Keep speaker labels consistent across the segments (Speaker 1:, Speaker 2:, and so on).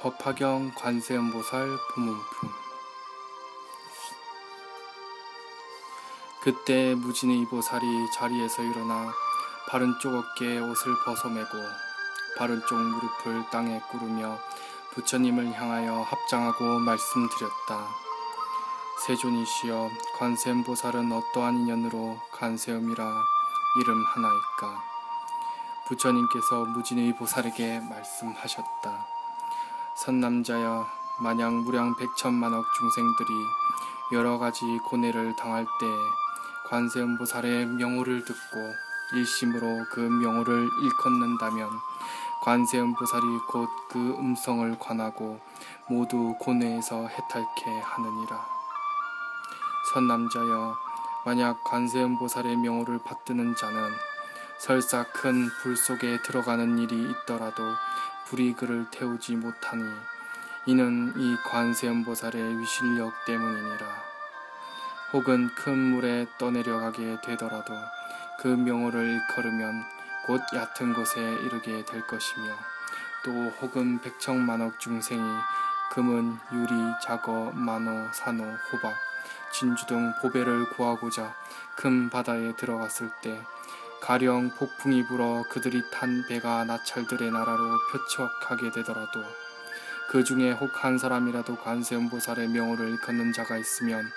Speaker 1: 법화경 관세음보살 부문품 그때 무진의 보살이 자리에서 일어나 바른쪽 어깨에 옷을 벗어매고 바른쪽 무릎을 땅에 꾸르며 부처님을 향하여 합장하고 말씀드렸다. 세존이시여 관세음보살은 어떠한 인연으로 관세음이라 이름 하나일까? 부처님께서 무진의 보살에게 말씀하셨다. 선남자여 만약 무량 백천만억 중생들이 여러 가지 고뇌를 당할 때 관세음보살의 명호를 듣고 일심으로 그 명호를 일컫는다면 관세음보살이 곧 그 음성을 관하고 모두 고뇌에서 해탈케 하느니라. 선남자여 만약 관세음보살의 명호를 받드는 자는 설사 큰 불 속에 들어가는 일이 있더라도 불이 그를 태우지 못하니 이는 이 관세음보살의 위실력 때문이니라. 혹은 큰 물에 떠내려가게 되더라도 그 명호를 걸으면 곧 얕은 곳에 이르게 될 것이며 또 혹은 백청만억 중생이 금은 유리, 자거, 만호, 산호, 호박, 진주 등 보배를 구하고자 큰 바다에 들어갔을 때 가령 폭풍이 불어 그들이 탄 배가 나찰들의 나라로 표척하게 되더라도 그 중에 혹 한 사람이라도 관세음보살의 명호를 걷는 자가 있으면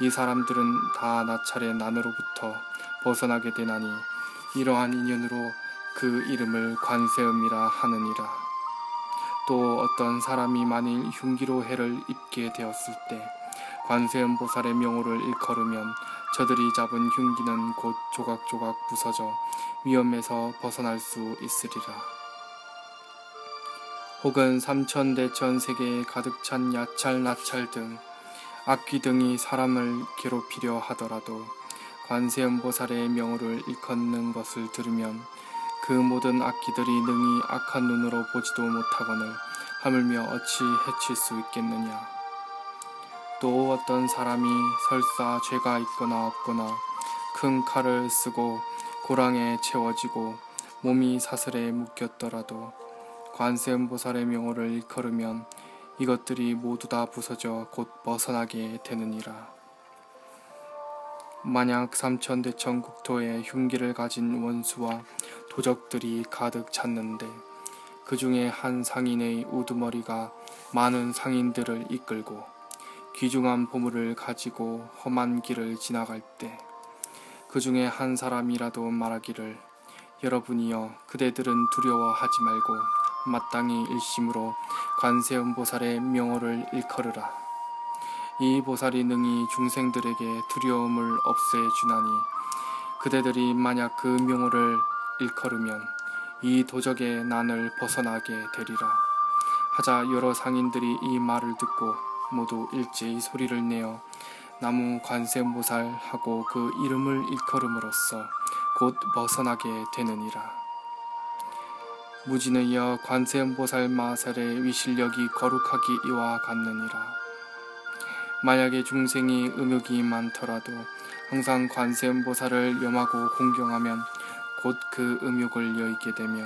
Speaker 1: 이 사람들은 다 나찰의 난으로부터 벗어나게 되나니 이러한 인연으로 그 이름을 관세음이라 하느니라. 또 어떤 사람이 만일 흉기로 해를 입게 되었을 때 관세음보살의 명호를 일컬으면 저들이 잡은 흉기는 곧 조각조각 부서져 위험에서 벗어날 수 있으리라. 혹은 삼천 대천 세계에 가득 찬 야찰, 나찰 등 악귀 등이 사람을 괴롭히려 하더라도 관세음보살의 명호를 일컫는 것을 들으면 그 모든 악기들이 능히 악한 눈으로 보지도 못하거늘 하물며 어찌 해칠 수 있겠느냐. 또 어떤 사람이 설사 죄가 있거나 없거나 큰 칼을 쓰고 고랑에 채워지고 몸이 사슬에 묶였더라도 관세음보살의 명호를 일컬으면 이것들이 모두 다 부서져 곧 벗어나게 되느니라. 만약 삼천대천 국토에 흉기를 가진 원수와 도적들이 가득 찼는데 그 중에 한 상인의 우두머리가 많은 상인들을 이끌고 귀중한 보물을 가지고 험한 길을 지나갈 때 그 중에 한 사람이라도 말하기를 여러분이여 그대들은 두려워하지 말고 마땅히 일심으로 관세음보살의 명호를 일컬으라. 이 보살이 능히 중생들에게 두려움을 없애 주나니 그대들이 만약 그 명호를 일컬으면 이 도적의 난을 벗어나게 되리라. 하자 여러 상인들이 이 말을 듣고 모두 일제히 소리를 내어 나무 관세음보살 하고 그 이름을 일컬음으로써 곧 벗어나게 되느니라. 무진의여 관세음보살 마살의 위실력이 거룩하기 이와 같느니라. 만약에 중생이 음욕이 많더라도 항상 관세음보살을 염하고 공경하면 곧 그 음욕을 여의게 되며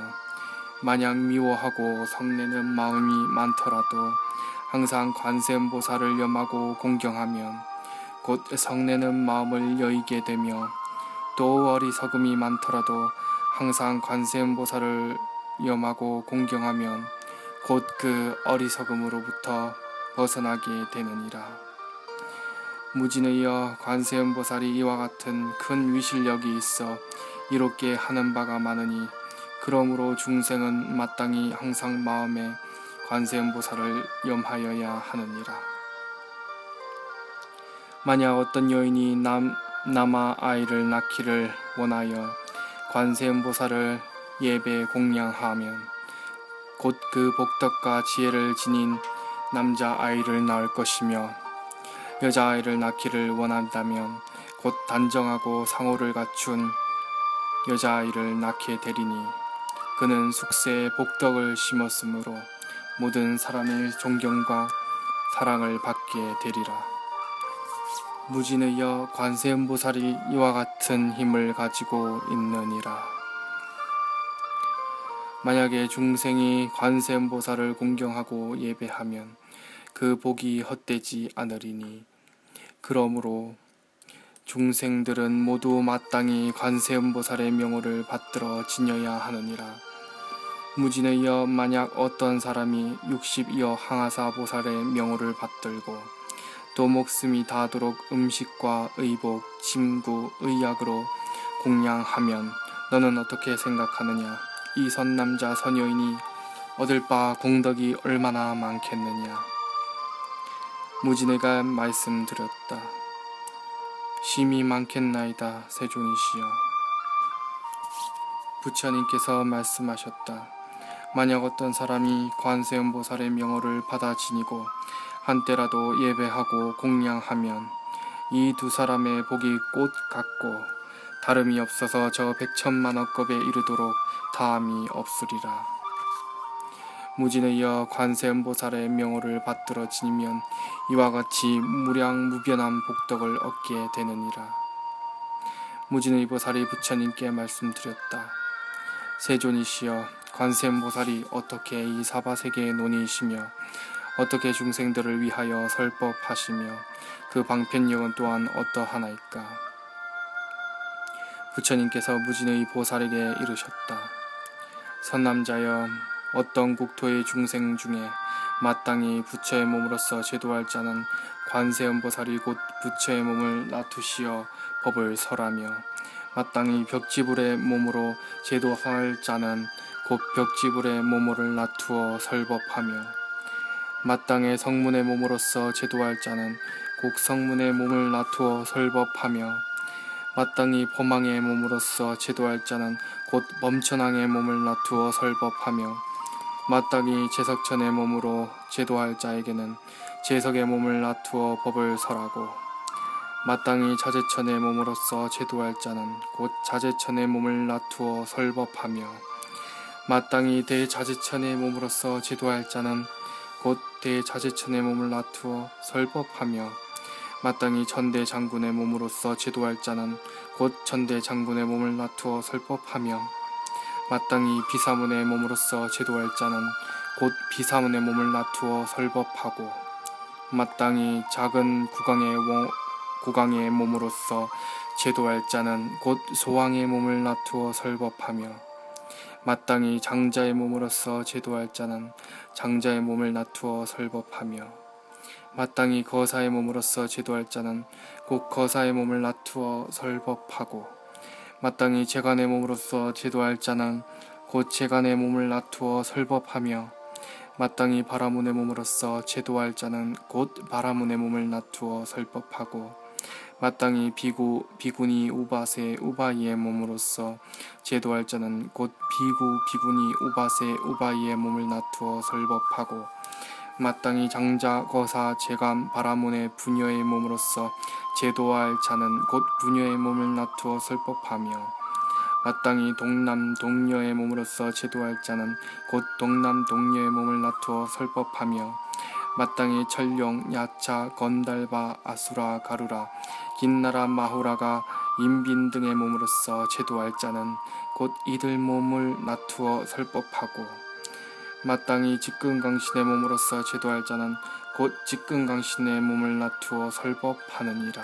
Speaker 1: 만약 미워하고 성내는 마음이 많더라도 항상 관세음보살을 염하고 공경하면 곧 성내는 마음을 여의게 되며 또 어리석음이 많더라도 항상 관세음보살을 염하고 공경하면 곧 그 어리석음으로부터 벗어나게 되느니라. 무진의여 관세음보살이 이와 같은 큰 위실력이 있어 이롭게 하는 바가 많으니 그러므로 중생은 마땅히 항상 마음에 관세음보살을 염하여야 하느니라. 만약 어떤 여인이 남, 남아 아이를 낳기를 원하여 관세음보살을 예배 공양하면 곧 그 복덕과 지혜를 지닌 남자 아이를 낳을 것이며 여자 아이를 낳기를 원한다면 곧 단정하고 상호를 갖춘 여자 아이를 낳게 되리니 그는 숙세에 복덕을 심었으므로 모든 사람의 존경과 사랑을 받게 되리라. 무진의 여 관세음보살이 이와 같은 힘을 가지고 있느니라. 만약에 중생이 관세음보살을 공경하고 예배하면 그 복이 헛되지 않으리니 그러므로 중생들은 모두 마땅히 관세음보살의 명호를 받들어 지녀야 하느니라. 무진의여 만약 어떤 사람이 60여 항하사 보살의 명호를 받들고 또 목숨이 닿도록 음식과 의복, 침구, 의약으로 공양하면 너는 어떻게 생각하느냐? 이 선남자 선여인이 얻을 바 공덕이 얼마나 많겠느냐? 무진의가 말씀드렸다. 심이 많겠나이다 세존이시여 부처님께서 말씀하셨다. 만약 어떤 사람이 관세음보살의 명호를 받아 지니고 한때라도 예배하고 공양하면 이 두 사람의 복이 꽃 같고 다름이 없어서 저 백천만억겁에 이르도록 다함이 없으리라. 무진의여 관세음보살의 명호를 받들어 지니면 이와 같이 무량무변한 복덕을 얻게 되느니라. 무진의 보살이 부처님께 말씀드렸다. 세존이시여 관세음보살이 어떻게 이 사바세계의 논이시며 어떻게 중생들을 위하여 설법하시며 그 방편력은 또한 어떠하나이까. 부처님께서 무진의 보살에게 이르셨다. 선남자여 어떤 국토의 중생 중에 마땅히 부처의 몸으로서 제도할 자는 관세음보살이 곧 부처의 몸을 놔두시어 법을 설하며 마땅히 벽지불의 몸으로 제도할 자는 곧 벽지불의 몸을 놔두어 설법하며 마땅히 성문의 몸으로서 제도할 자는 곧 성문의 몸을 놔두어 설법하며 마땅히 범왕의 몸으로서 제도할 자는 곧 범천왕의 몸을 놔두어 설법하며 마땅히 제석천의 몸으로 제도할 자에게는 제석의 몸을 놔두어 법을 설하고 마땅히 자제천의 몸으로서 제도할 자는 곧 자제천의 몸을 놔두어 설법하며 마땅히 대자제천의 몸으로서 제도할 자는 곧 대자제천의 몸을 놔두어 설법하며 마땅히 전대 장군의 몸으로서 제도할 자는 곧 전대 장군의 몸을 놔두어 설법하며 마땅히 비사문의 몸으로서 제도할 자는 곧 비사문의 몸을 놔두어 설법하고 마땅히 작은 국왕의 국왕의 몸으로서 제도할 자는 곧 소왕의 몸을 놔두어 설법하며 마땅히 장자의 몸으로서 제도할 자는 장자의 몸을 놔두어 설법하며 마땅히 거사의 몸으로서 제도할 자는 곧 거사의 몸을 놔두어 설법하고 마땅히 재간의 몸으로서 제도할 자는 곧 재간의 몸을 놔두어 설법하며 마땅히 바라문의 몸으로서 제도할 자는 곧 바라문의 몸을 놔두어 설법하고 마땅히 비구 비구니 우바세 우바이의 몸으로서 제도할 자는 곧 비구 비구니 우바세 우바이의 몸을 놔두어 설법하고 마땅히 장자 거사 재감 바라문의 부녀의 몸으로서 제도할 자는 곧 부녀의 몸을 놔두어 설법하며 마땅히 동남 동녀의 몸으로서 제도할 자는 곧 동남 동녀의 몸을 놔두어 설법하며 마땅히 철룡, 야차, 건달바, 아수라, 가루라, 긴나라, 마후라가 인빈 등의 몸으로서 제도할 자는 곧 이들 몸을 놔두어 설법하고 마땅히 직근강신의 몸으로서 제도할 자는 곧 직근강신의 몸을 놔두어 설법하느니라.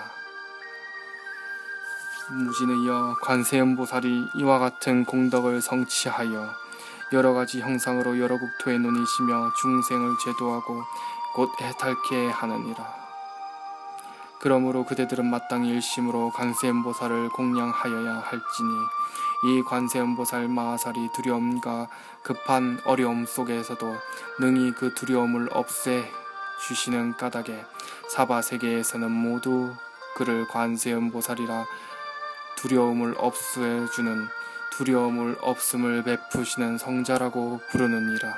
Speaker 1: 무진의여 관세음보살이 이와 같은 공덕을 성취하여 여러 가지 형상으로 여러 국토에 논이시며 중생을 제도하고 곧 해탈케 하느니라. 그러므로 그대들은 마땅히 일심으로 관세음보살을 공양하여야 할지니 이 관세음보살 마하살이 두려움과 급한 어려움 속에서도 능히 그 두려움을 없애 주시는 까닭에 사바 세계에서는 모두 그를 관세음보살이라 두려움을 없애주는 두려움을 없음을 베푸시는 성자라고 부르느니라.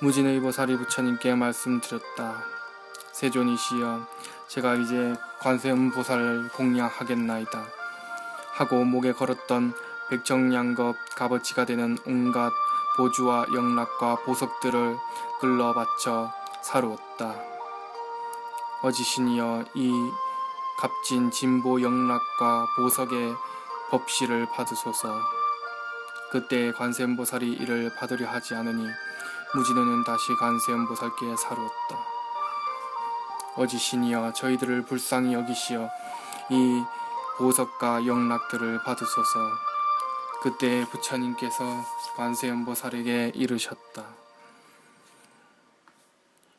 Speaker 1: 무진의 보살이 부처님께 말씀드렸다. 세존이시여, 제가 이제 관세음보살을 공양하겠나이다. 하고 목에 걸었던 백정양겁 값어치가 되는 온갖 보주와 영락과 보석들을 끌러 바쳐 사루었다. 어지신이여 이 값진 진보 영락과 보석의 법시를 받으소서. 그때 관세음보살이 이를 받으려 하지 않으니 무진우는 다시 관세음보살께 사루었다. 어지신이여 저희들을 불쌍히 여기시어 이 보석과 영락들을 받으소서. 그때 부처님께서 관세음보살에게 이르셨다.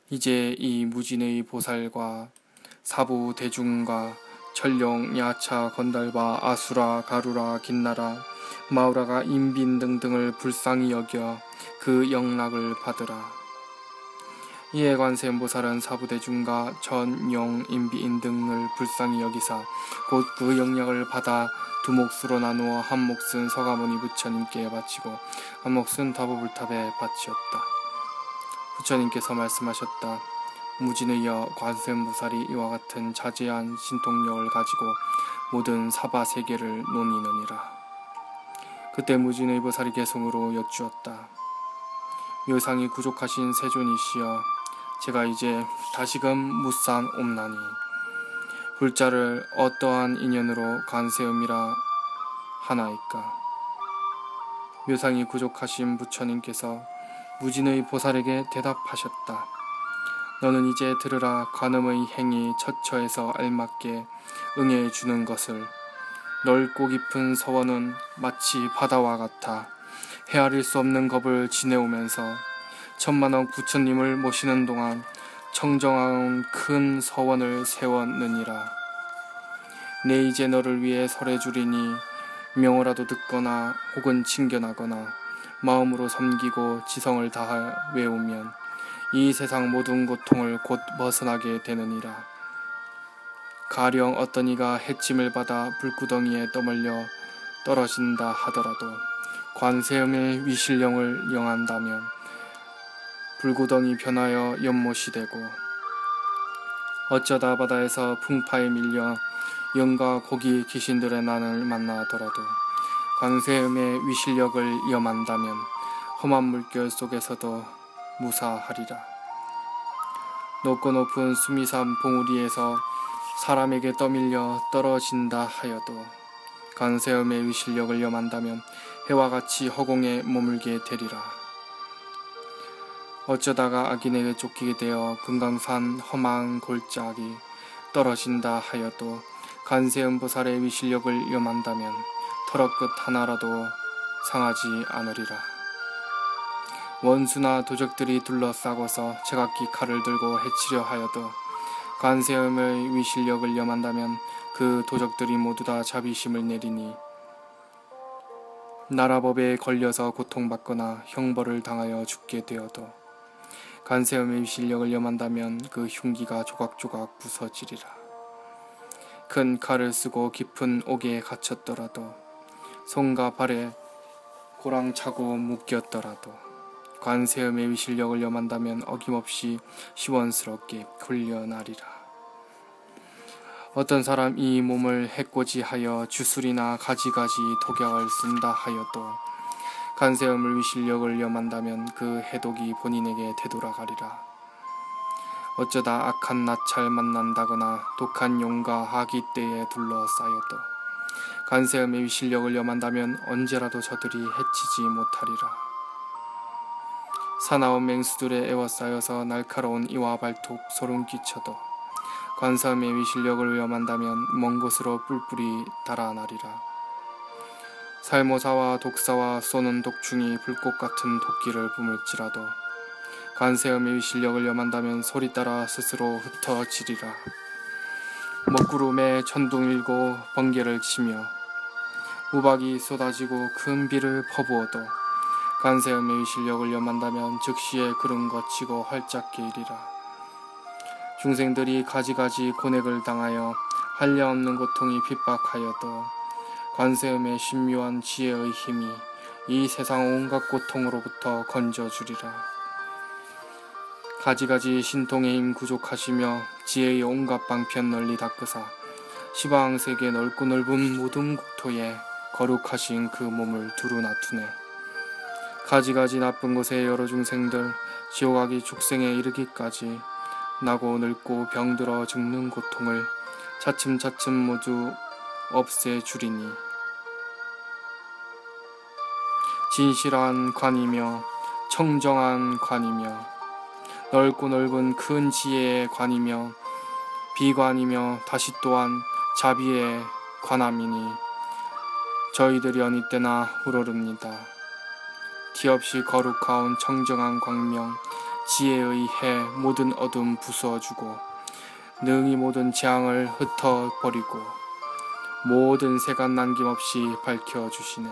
Speaker 1: 이제 이 무진의 보살과 사부 대중과 철룡, 야차, 건달바, 아수라, 가루라, 긴나라, 마우라가 인빈 등등을 불쌍히 여겨 그 영락을 받으라. 이에 관세음보살은 사부대중과 전, 영, 인비인 등을 불쌍히 여기사 곧 그 영락을 받아 두 몫으로 나누어 한 몫은 서가모니 부처님께 바치고 한 몫은 다보불탑에 바치었다. 부처님께서 말씀하셨다. 무진의여 관세음보살이 이와 같은 자제한 신통력을 가지고 모든 사바 세계를 논의느니라. 그때 무진의 보살이 개성으로 여쭈었다. 묘상이 부족하신 세존이시여 제가 이제 다시금 묻산 옴나니 불자를 어떠한 인연으로 관세음이라 하나이까 묘상이 부족하신 부처님께서 무진의 보살에게 대답하셨다. 너는 이제 들으라 관음의 행위 처처에서 알맞게 응해 주는 것을 넓고 깊은 서원은 마치 바다와 같아 헤아릴 수 없는 겁을 지내오면서 천만억 부처님을 모시는 동안 청정한 큰 서원을 세웠느니라. 내 이제 너를 위해 설해주리니 명어라도 듣거나 혹은 칭견하거나 마음으로 섬기고 지성을 다하 외우면 이 세상 모든 고통을 곧 벗어나게 되느니라. 가령 어떤 이가 해침을 받아 불구덩이에 떠밀려 떨어진다 하더라도 관세음의 위실령을 영한다면 불구덩이 변하여 연못이 되고 어쩌다 바다에서 풍파에 밀려 영과 고기 귀신들의 난을 만나더라도 관세음의 위실력을 염한다면 험한 물결 속에서도 무사하리라. 높고 높은 수미산 봉우리에서 사람에게 떠밀려 떨어진다 하여도 간세음의 위실력을 염한다면 해와 같이 허공에 머물게 되리라. 어쩌다가 악인에게 쫓기게 되어 금강산 험한 골짜기 떨어진다 하여도 간세음 보살의 위실력을 염한다면 털어 끝 하나라도 상하지 않으리라. 원수나 도적들이 둘러싸고서 제각기 칼을 들고 해치려 하여도 관세음의 위실력을 염한다면 그 도적들이 모두 다 자비심을 내리니 나라법에 걸려서 고통받거나 형벌을 당하여 죽게 되어도 간세음의 위실력을 염한다면 그 흉기가 조각조각 부서지리라. 큰 칼을 쓰고 깊은 옥에 갇혔더라도 손과 발에 고랑 차고 묶였더라도 관세음의 위실력을 염한다면 어김없이 시원스럽게 풀려나리라. 어떤 사람 이 몸을 해코지하여 주술이나 가지가지 독약을 쓴다 하여도 간세음을 위실력을 염한다면 그 해독이 본인에게 되돌아가리라. 어쩌다 악한 나찰 만난다거나 독한 용과 하기 때에 둘러싸여도 간세음의 위실력을 염한다면 언제라도 저들이 해치지 못하리라. 사나운 맹수들의 애워싸여서 날카로운 이와 발톱 소름 끼쳐도 관사음의 위실력을 위험한다면 먼 곳으로 뿔뿔이 달아나리라. 살모사와 독사와 쏘는 독충이 불꽃 같은 도끼를 뿜을지라도 관세음의 위실력을 염한다면 소리 따라 스스로 흩어지리라. 먹구름에 천둥 일고 번개를 치며 우박이 쏟아지고 큰 비를 퍼부어도 간세음의 실력을 염한다면 즉시에 그름 거치고 활짝 게이리라. 중생들이 가지가지 고뇌를 당하여 한량없는 고통이 핍박하여도 관세음의 신묘한 지혜의 힘이 이 세상 온갖 고통으로부터 건져주리라. 가지가지 신통의 힘 구족하시며 지혜의 온갖 방편 널리 닦으사 시방 세계 넓고 넓은 모든 국토에 거룩하신 그 몸을 두루 놔두네. 가지가지 나쁜 곳에 여러 중생들 지옥하기 축생에 이르기까지 나고 늙고 병들어 죽는 고통을 차츰차츰 모두 없애 주리니 진실한 관이며 청정한 관이며 넓고 넓은 큰 지혜의 관이며 비관이며 다시 또한 자비의 관함이니 저희들이 어느 때나 우러릅니다. 티없이 거룩하온 청정한 광명 지혜의 해 모든 어둠 부수어주고 능히 모든 재앙을 흩어버리고 모든 세간 남김없이 밝혀주시네.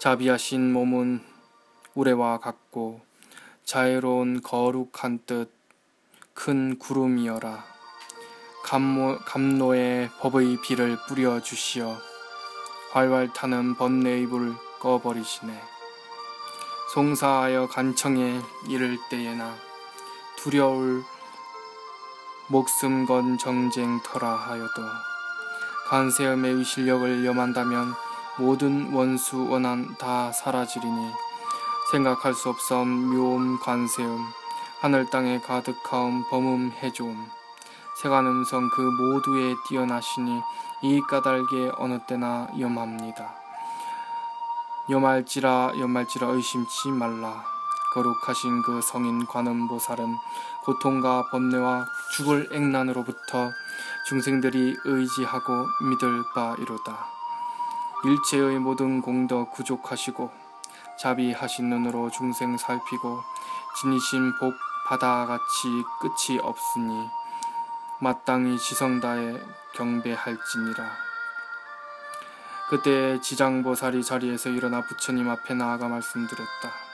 Speaker 1: 자비하신 몸은 우레와 같고 자애로운 거룩한 뜻 큰 구름이여라. 감모, 감노의 법의 비를 뿌려 주시어 활활 타는 번뇌의 불을 꺼버리시네. 송사하여 간청에 이를 때에나 두려울 목숨 건 정쟁터라 하여도 간세음의 실력을 염한다면 모든 원수 원한 다 사라지리니 생각할 수 없사온 묘음 관세음 하늘 땅에 가득하온 범음 해조음 세간 음성 그 모두에 뛰어나시니 이 까닭에 어느 때나 염합니다. 염할지라 염할지라 의심치 말라 거룩하신 그 성인 관음보살은 고통과 번뇌와 죽을 액난으로부터 중생들이 의지하고 믿을 바이로다. 일체의 모든 공덕 구족하시고 자비하신 눈으로 중생 살피고 지니신 복 바다같이 끝이 없으니 마땅히 지성다에 경배할지니라. 그때 지장보살이 자리에서 일어나 부처님 앞에 나아가 말씀드렸다.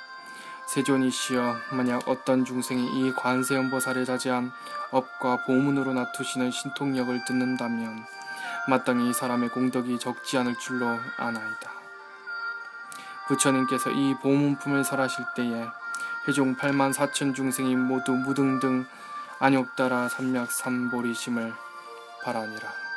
Speaker 1: 세존이시여 만약 어떤 중생이 이 관세음보살에 자제한 업과 보문으로 나투시는 신통력을 듣는다면 마땅히 이 사람의 공덕이 적지 않을 줄로 아나이다. 부처님께서 이 보문품을 설하실 때에 회종 8만 4천 중생이 모두 무등등 안욕따라 삼맥 삼보리심을 바라니라.